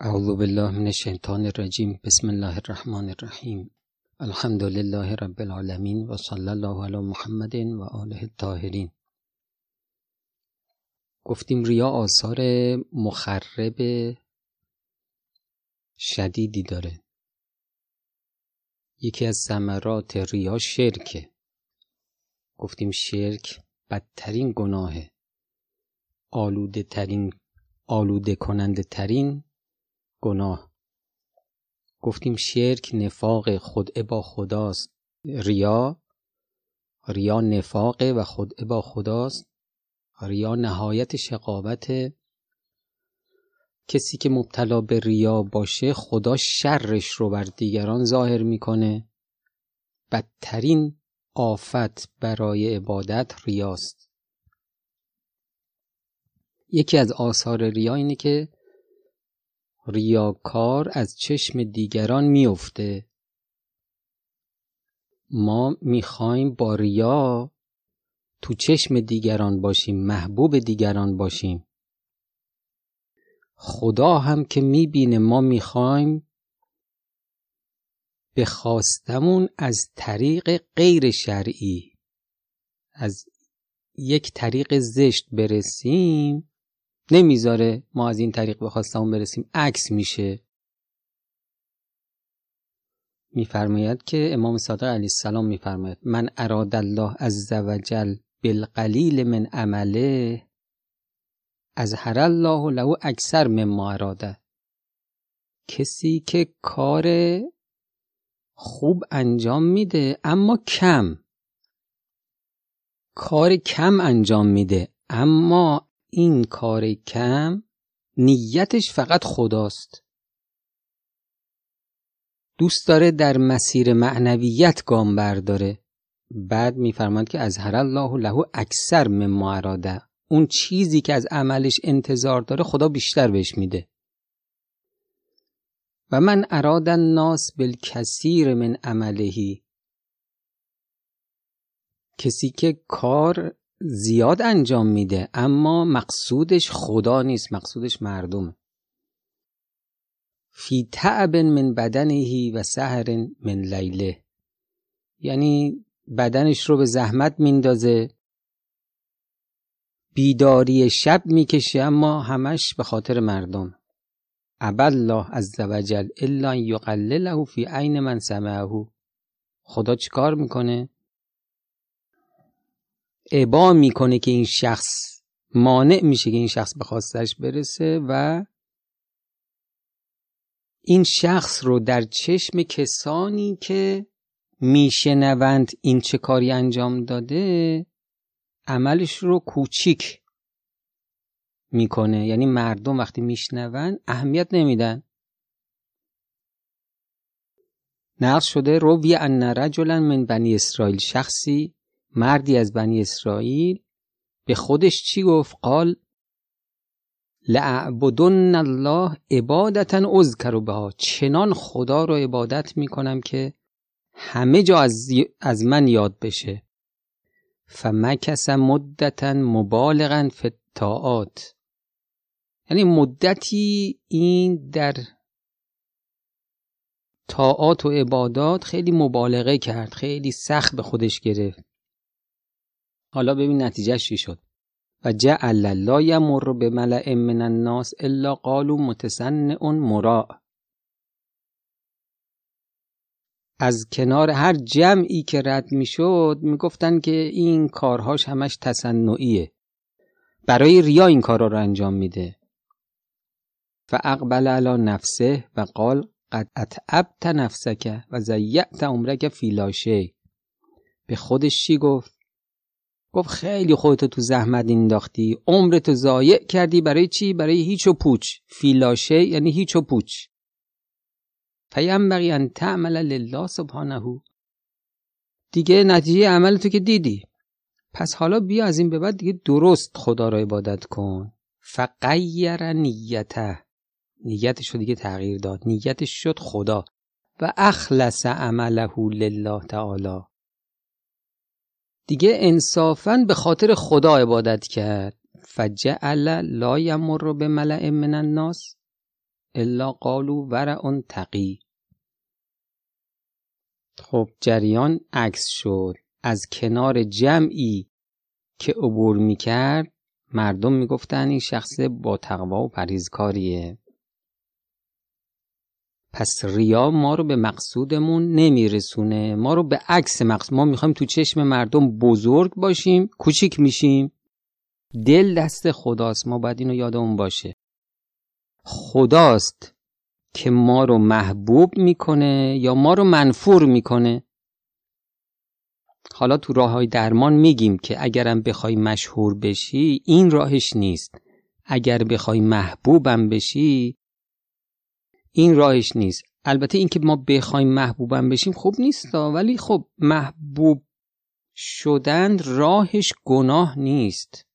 اعوذ بالله من الشیطان الرجیم. بسم الله الرحمن الرحیم. الحمد لله رب العالمین و صلی الله علی محمد و آله الطاهرین. گفتیم ریا آثار مخرب شدیدی داره. یکی از ثمرات ریا شرکه. گفتیم شرک بدترین گناهه. آلوده ترین آلوده کننده ترین گناه. گفتیم شرک نفاق خدعه با خداست. ریا ریا نفاقه و خدعه با خداست. ریا نهایت شقاوت. کسی که مبتلا به ریا باشه خدا شرش رو بر دیگران ظاهر می‌کنه. بدترین آفت برای عبادت ریاست. یکی از آثار ریا اینه که ریاکار از چشم دیگران میفته ما می‌خوایم با ریا تو چشم دیگران باشیم محبوب دیگران باشیم. خدا هم که می‌بینه ما می‌خوایم به خواستمون از طریق غیر شرعی از یک طریق زشت برسیم. نمی‌ذاره ما از این طریق به خواستمون برسیم. عکس میشه. میفرماید که امام صادق علیه السلام میفرماید من اراد الله عز وجل بالقلیل من عمله از هر الله له اکثر مما اراده. کسی که کار خوب انجام میده اما کم. کار کم انجام میده اما این کار کم نیتش فقط خداست. دوست داره در مسیر معنویت گام برداره. بعد میفرماد که از هر الله له اکثر مما اراده. اون چیزی که از عملش انتظار داره خدا بیشتر بهش میده. و من اراد الناس بالکثیر من عملهی کسی که کار زیاد انجام میده اما مقصودش خدا نیست مقصودش مردم فی تعب من بدنهی و سهر من لیله. یعنی بدنش رو به زحمت میندازه بیداری شب می‌کشه اما همش به خاطر مردم. الله عز وجل الا یقلله فی عین من سمعه. خدا چیکار می‌کنه؟ ابا می‌کنه که این شخص مانع میشه که این شخص به خواستش برسه و این شخص رو در چشم کسانی که میشنوند این چه کاری انجام داده عملش رو کوچیک می‌کنه. یعنی مردم وقتی میشنوند اهمیت نمیدن. نقل شده روی ان رجلا من بنی اسرائیل شخصی مردی از بنی اسرائیل؟ به خودش چی گفت؟ قال لعبدن الله عبادتا اذکر بها. چنان خدا رو عبادت می‌کنم که همه جا از, از من یاد بشه. فمکس مدتا مبالغا فی الطاعات. یعنی مدتی این در طاعات و عبادات خیلی مبالغه کرد خیلی سخت به خودش گرفت. حالا ببین نتیجهش چی شد. و جعل لا یمر به ملع من الناس الا قالوا متسنع مراع. از کنار هر جمعی که رد می‌شد می‌گفتن که این کارهاش همش تصنعیه برای ریا این کارا رو انجام میده. فاقبل علی نفسه و قال قد اتعبت نفسک و زیعت عمرک فی لا به خودش چی گفت؟ گفت خیلی خودتو تو زحمت انداختی. عمرتو ضایع کردی برای چی؟ برای هیچ و پوچ. فیلاشه یعنی هیچ و پوچ. بقی ان تعمل لله سبحانه. دیگه نتیجه عمل تو که دیدی. پس حالا بیا از این به بعد دیگه درست خدا را عبادت کن. فقیر نیته. نیتش رو دیگه تغییر داد. نیتش شد خدا. و اخلص عمله لله تعالی. دیگه انصافا به خاطر خدا عبادت کرد. فجعل لا یمر به ملع من الناس الا قالوا ورع تقی. خب جریان عکس شد. از کنار جمعی که عبور می‌کرد مردم می‌گفتن این شخص با تقوا و پریزکاریه پس ریا ما رو به مقصودمون نمیرسونه. ما رو به عکس مقصود ما می‌خوایم تو چشم مردم بزرگ باشیم کوچیک میشیم. دل دست خداست. ما باید اینو یادمون باشه. خداست که ما رو محبوب می‌کنه یا ما رو منفور می‌کنه. حالا تو راه های درمان میگیم که اگرم بخوای مشهور بشی این راهش نیست. اگر بخوای محبوبم بشی این راهش نیست. البته اینکه ما بخوایم محبوبم بشیم خوب نیست ولی خب محبوب شدن راهش گناه نیست.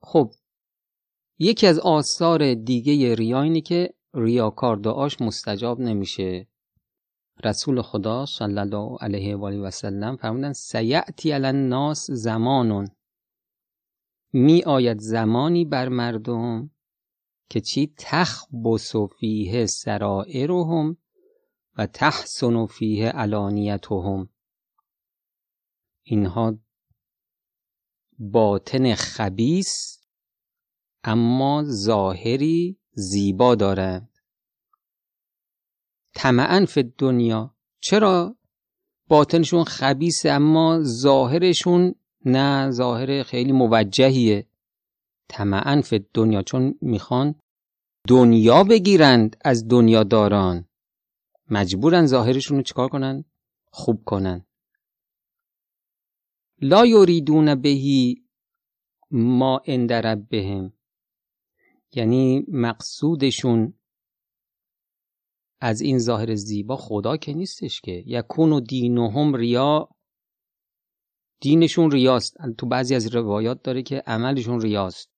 خب یکی از آثار دیگه ریا اینه که ریاکار دعاش مستجاب نمیشه. رسول خدا صلی الله علیه و آله و سلم فرمودن سیعتی علی الناس زمانون می آید زمانی بر مردم که چی تخبس فیه سرائرهم و تحسن فیه علانیتهم. اینها باطن خبیس اما ظاهری زیبا دارند. طمعا فی دنیا چرا؟ باطنشون خبیسه اما ظاهرشون نه ظاهر خیلی موجهیه. طمعا فی دنیا چون می‌خوان دنیا بگیرند از دنیا داران مجبورن ظاهرشون رو چکار کنن؟ خوب کنن. لا یریدون بهی ما اندرب بهم یعنی مقصودشون از این ظاهر زیبا خدا که نیستش که. یکون و دینهم ریا. دینشون ریاست. تو بعضی از روایات داره که عملشون ریاست.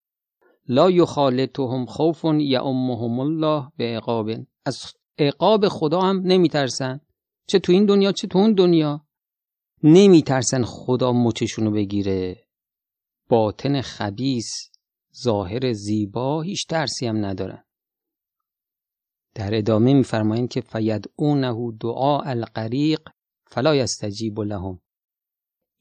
لا یخالطهم خوف یعمهم الله به عقاب. از عقاب خدا هم نمیترسن. چه تو این دنیا چه تو اون دنیا. نمیترسن خدا مچشونو بگیره. باطن خبیس ظاهر زیبا هیچ ترسی هم ندارن. در ادامه میفرمایند که فیدعونه دعا الغریق فلا یستجیب لهم.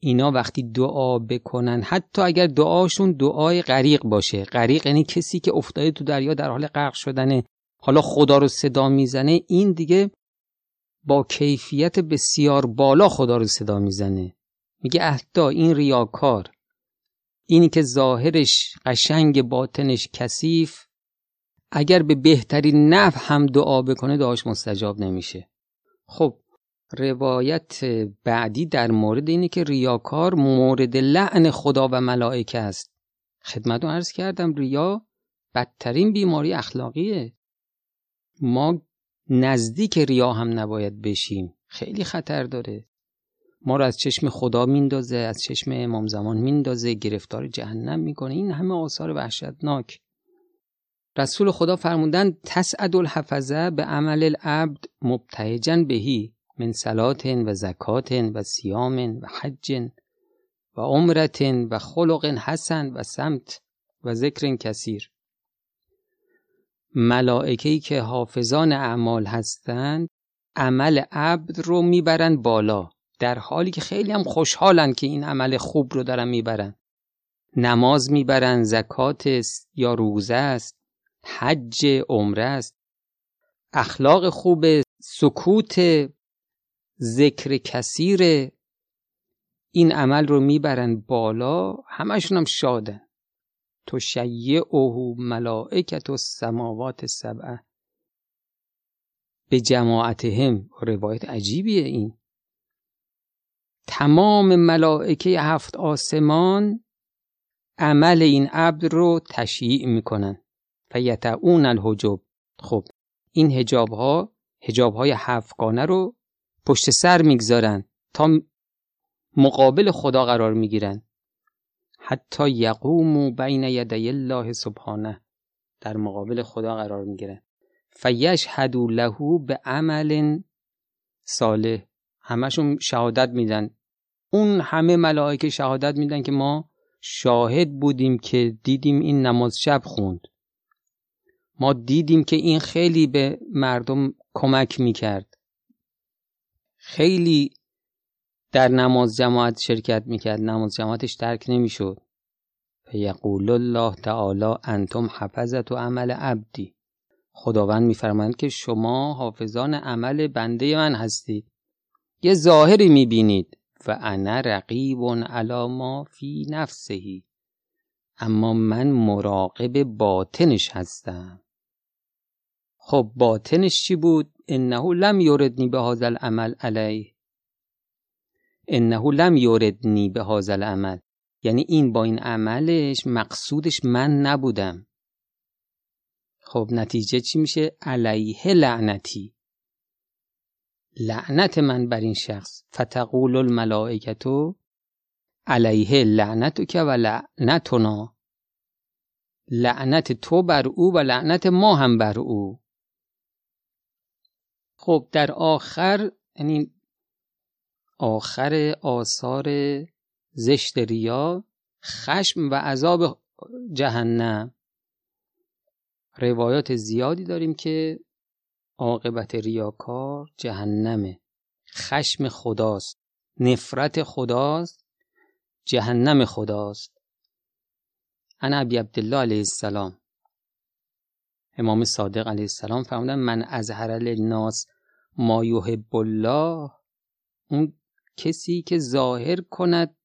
اینا وقتی دعا بکنن حتی اگر دعاشون دعای غریق باشه. غریق یعنی کسی که افتاده تو دریا در حال غرق شدنه حالا خدا رو صدا می‌زنه این دیگه با کیفیت بسیار بالا خدا رو صدا می‌زنه. میگه اهدا این ریاکار اینی که ظاهرش قشنگ باطنش کثیف اگر به بهترین نفع هم دعا بکنه دعاش مستجاب نمیشه. خب روایت بعدی در مورد اینه که ریاکار مورد لعن خدا و ملائکه است. خدمت رو عرض کردم ریا بدترین بیماری اخلاقیه. ما نزدیک ریا هم نباید بشیم. خیلی خطر داره. ما رو از چشم خدا میندازه از چشم امام زمان میندازه گرفتار جهنم می‌کنه. این همه آثار وحشتناک. رسول خدا فرمودن تسعد الحفظه به عمل العبد مبتهجن بهی. من صلات و زکات و سیام و حج و عمرت و خلق حسن و سمت و ذکر کثیر. ملائکه‌ای که حافظان اعمال هستند عمل عبد رو می‌برن بالا در حالی که خیلی هم خوشحالن که این عمل خوب رو دارن می‌برن. نماز می‌برن زکات یا روزه است حج عمره است. اخلاق خوب سکوت ذکر کثیر این عمل رو می‌برن بالا همشون هم شادن تو اوهو ملائکت و سماوات سبعه. به جماعتهم. روایت عجیبیه این. تمام ملائکه هفت آسمان عمل این عبد رو تشییع می‌کنن. فیتعون الحجب. خب این هجاب ها هجاب های هفتگانه رو پشت سر می‌گذارن تا مقابل خدا قرار می‌گیرن. حتی یقومو بین یدی الله سبحانه. در مقابل خدا قرار می‌گیرن. فیشهدو له به عمل صالح. همشون شهادت میدن. اون همه ملائکه شهادت میدن که ما شاهد بودیم که دیدیم این نماز شب خوند. ما دیدیم که این خیلی به مردم کمک می‌کرد. خیلی در نماز جماعت شرکت می‌کرد. نماز جماعتش درک نمی‌شد. فیقول الله تعالی انتم حفظت و عمل عبدی خداوند میفرمایند که شما حافظان عمل بنده من هستید. یه ظاهری می‌بینید. و انا رقیب علی ما فی نفسهی اما من مراقب باطنش هستم. خب باطنش چی بود؟ انه لم یردنی به هذا العمل علیه. انه لم یردنی به هذا العمل. یعنی این با این عملش مقصودش من نبودم. خب نتیجه چی میشه؟ علیه لعنتی. لعنت من بر این شخص. فتقول الملائکتو علیه لعنتو که و لعنتنا. لعنت تو بر او و لعنت ما هم بر او. خب در آخر یعنی آخر آثار زشت ریا خشم و عذاب جهنم. روایات زیادی داریم که عاقبت ریاکار جهنمه. خشم خداست. نفرت خداست. جهنم خداست. انا ابی عبدالله علیه السلام. امام صادق علیه السلام فرمودن من اظهر للناس ما یحب الله اون کسی که ظاهر کند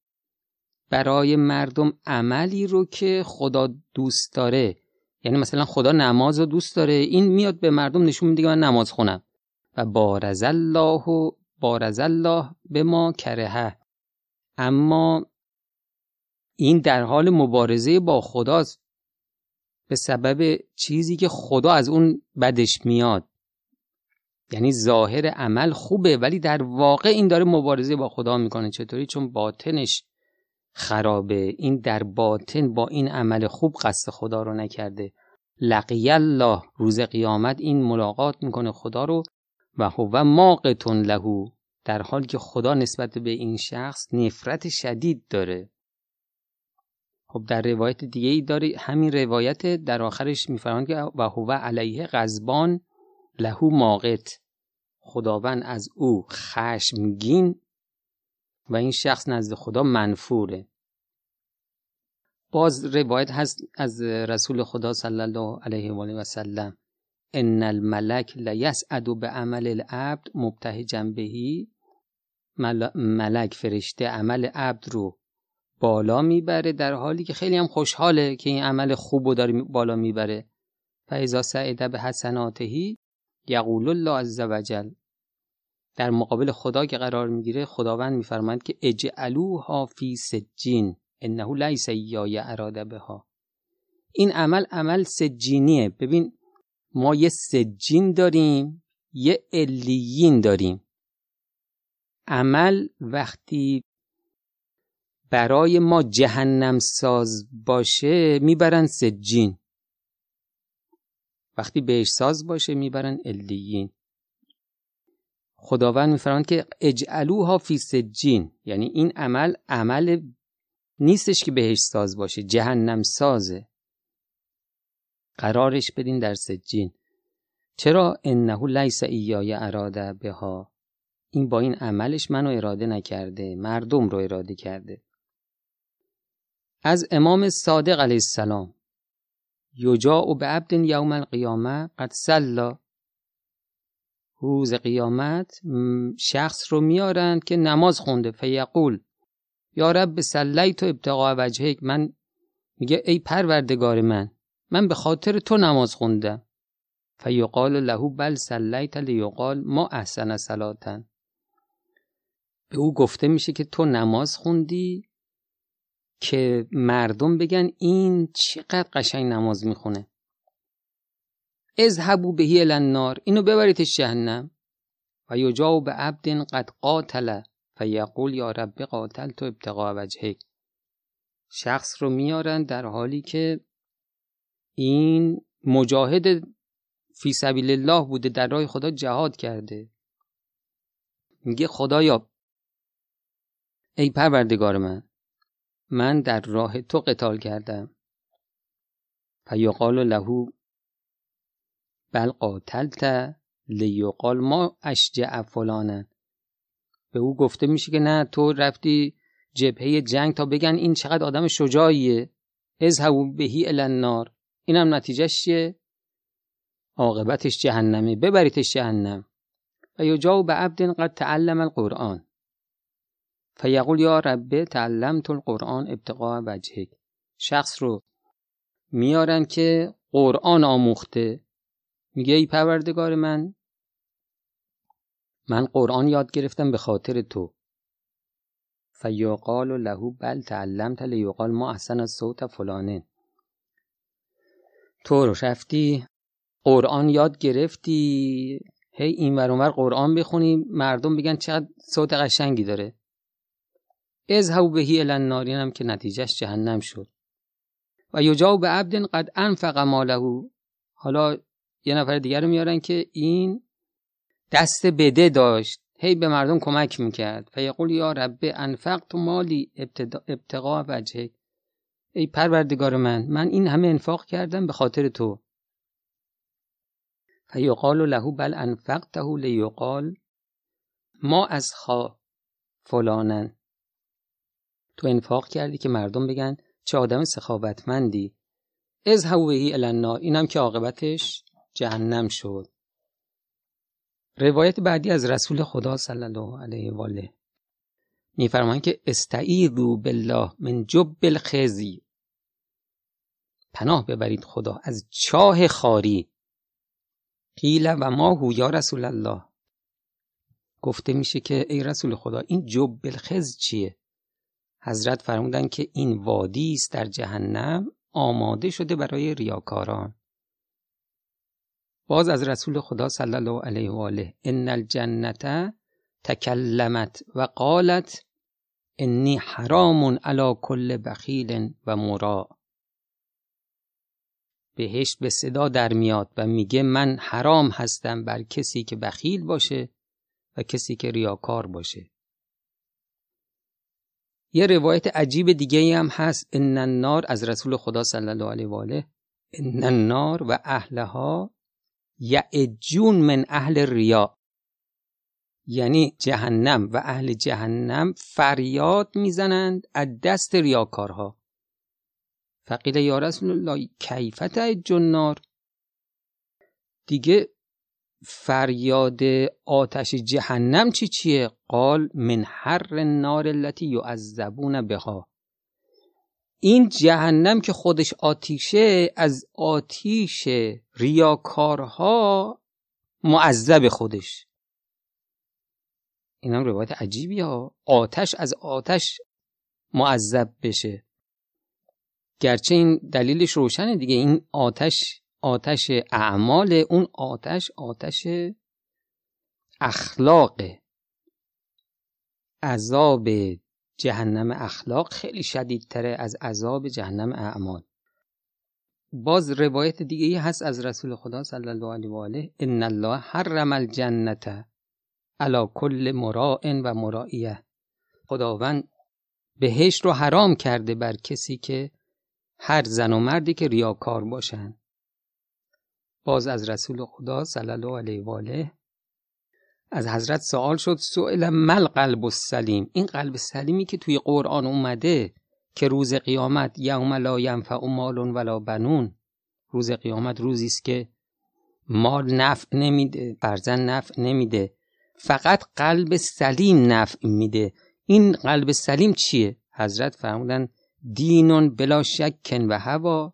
برای مردم عملی رو که خدا دوست داره. یعنی مثلا خدا نماز رو دوست داره این میاد به مردم نشون میده من نماز خونم. و بارز الله و بارز الله به ما کرهه. اما این در حال مبارزه با خداست. به سبب چیزی که خدا از اون بدش میاد. یعنی ظاهر عمل خوبه ولی در واقع این داره مبارزه با خدا می‌کنه. چطوری؟ چون باطنش خرابه. این در باطن با این عمل خوب قصد خدا رو نکرده. لقی الله روز قیامت این ملاقات می‌کنه خدا رو و هو ماقتون لهو در حالی که خدا نسبت به این شخص نفرت شدید داره. خب در روایت دیگه ای داره همین روایت در آخرش میفرماند که و هو علیه غضبان لهو ماقت. خداوند از او خشمگین و این شخص نزد خدا منفوره. باز روایت هست از رسول خدا صلی الله علیه و آله و سلم ان الملک لیسعد به عمل العبد مبتهجا بهی ملک فرشته عمل عبد رو بالا می‌بره در حالی که خیلی هم خوشحاله که این عمل خوب رو داره بالا می‌بره. فاذا سعد به حسناتهی یقول الله عز وجل. در مقابل خدا که قرار می‌گیره خداوند میفرماید که اجعلوها فی سجین انه لیس یای اراده بها. این عمل عمل سجینیه. ببین ما یه سجین داریم یه الیین داریم. عمل وقتی برای ما جهنم ساز باشه می‌برن سجین. وقتی بهش ساز باشه می‌برن الیین خداوند میفرماند که اجعلوها فی سجین. یعنی این عمل عمل نیستش که بهش ساز باشه جهنم سازه. قرارش بدین در سجین. چرا؟ انه لیس ایای اراده بها. این با این عملش منو اراده نکرده مردم رو اراده کرده. از امام صادق علیه السلام یجاع به عبد یوم القیامه قد سلا روز قیامت شخص رو میارند که نماز خونده فیقول. یا رب سلیت و ابتقاء وجهک. من میگه ای پروردگار من من به خاطر تو نماز خوندم. فیقال له بل سلیت لیقال ما احسن صلاتن به او گفته میشه که تو نماز خوندی که مردم بگن این چقدر قشنگ نماز می‌خونه. اذهبوا بهی النار اینو ببریدش جهنم. و یجاو به عبد قد قاتل فیقول یا رب قاتل تو ابتقاء وجهک. شخص رو میارن در حالی که این مجاهد فی سبیل الله بوده در راه خدا جهاد کرده. میگه خدایا ای پروردگار من من در راه تو قتال کردم. فیقال له بل قاتلت لیقال ما اشجع فلانن به او گفته میشه که نه تو رفتی جبهه جنگ تا بگن این چقدر آدم شجاعیه. اذهبوا بهی الی النار. اینم نتیجهش چیه؟ عاقبتش جهنمه. ببریتش جهنم. و یجاو به عبد قد تعلم القرآن. فیقول یا رب تعلمت القرآن ابتقاء وجهک. شخص رو میارن که قرآن آموخته. میگه ای پروردگار من من قرآن یاد گرفتم به خاطر تو. فیقال له بل تعلمت لیقال ما احسن از صوت فلانه. تو رو رفتی قرآن یاد گرفتی. هی این ور قرآن بخونی مردم بگن چقدر صوت قشنگی داره. اذهبوا بهی الی النار هم که نتیجهش جهنم شد. و یجاو به عبد قد انفق ماله. حالا یه نفر دیگر رو میارن که این دست بده داشت. هی به مردم کمک می‌کرد. فیقول یا رب انفقت مالی ابتقاء وجهک. ای پروردگار من من این همه انفاق کردم به خاطر تو. فیقال له بل انفقته لیقال. ما از خا فلانن. تو انفاق کردی که مردم بگن چه آدم سخاوتمندی. از بهی النا اینم که عاقبتش جهنم شد. روایت بعدی از رسول خدا صلی الله علیه و آله. میفرمایند که استعیذوا بالله من جب الخزی. پناه ببرید خدا از چاه خاری. قیل و ما هو یا رسول الله. گفته میشه که ای رسول خدا این جب الخز چیه؟ حضرت فرمودن که این وادی است در جهنم آماده شده برای ریاکاران. باز از رسول خدا صلی الله علیه و آله ان الجنت تکلمت و قالت انی حرام علی کل بخیل و مرا بهشت به صدا در میاد و میگه من حرام هستم بر کسی که بخیل باشه و کسی که ریاکار باشه. یه روایت عجیب دیگه هم هست. ان النار از رسول خدا صلی الله علیه و آله. ان النار و اهلها یعجون من اهل ریا یعنی جهنم و اهل جهنم فریاد می‌زنند از دست ریاکارها. فقیل یا رسول الله کیفت النار؟ دیگه فریاد آتش جهنم چی چیه؟ قال من حر النار التي يعذبون بها. این جهنم که خودش آتیشه از آتیش ریاکارها معذب خودش. این هم روایت عجیبی ها. آتش از آتش معذب بشه. گرچه این دلیلش روشنه دیگه. این آتش آتش اعمال اون آتش آتش اخلاق. عذاب جهنم اخلاق خیلی شدیدتره از عذاب جهنم اعمال. باز روایت دیگه ای هست از رسول خدا صلی الله علیه و آله ان الله حرم الجنت علی کل مراء و مرائیه. خداوند بهشت رو حرام کرده بر کسی که هر زن و مردی که ریاکار باشن. باز از رسول خدا صلی الله علیه و آله. از حضرت سوال شد سئل مل قلب السلیم؟ این قلب سلیمی که توی قرآن اومده که روز قیامت یوم لا ینفع مال ولا بنون. روز قیامت روزی است که مال نفع نمیده فرزن نفع نمیده. فقط قلب سلیم نفع میده. این قلب سلیم چیه؟ حضرت فرمودن دینون بلا شک و هوا.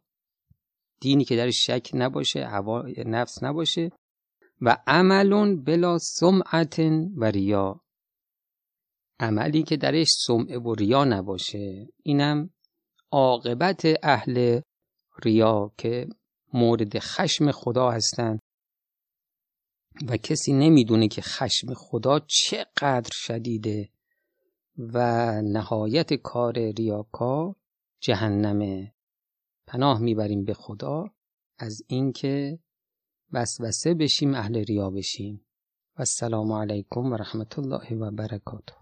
دینی که در شک نباشه هوا نفس نباشه. و عملون بلا سمعت و ریا. عملی که درش سمعه و ریا نباشه. اینم عاقبت اهل ریا که مورد خشم خدا هستند و کسی نمی‌دونه که خشم خدا چقدر شدیده و نهایت کار ریاکار جهنمه. پناه می‌بریم به خدا از اینکه وسوسه بشیم اهل ریا بشیم. و السلام علیکم و رحمت الله و برکاته.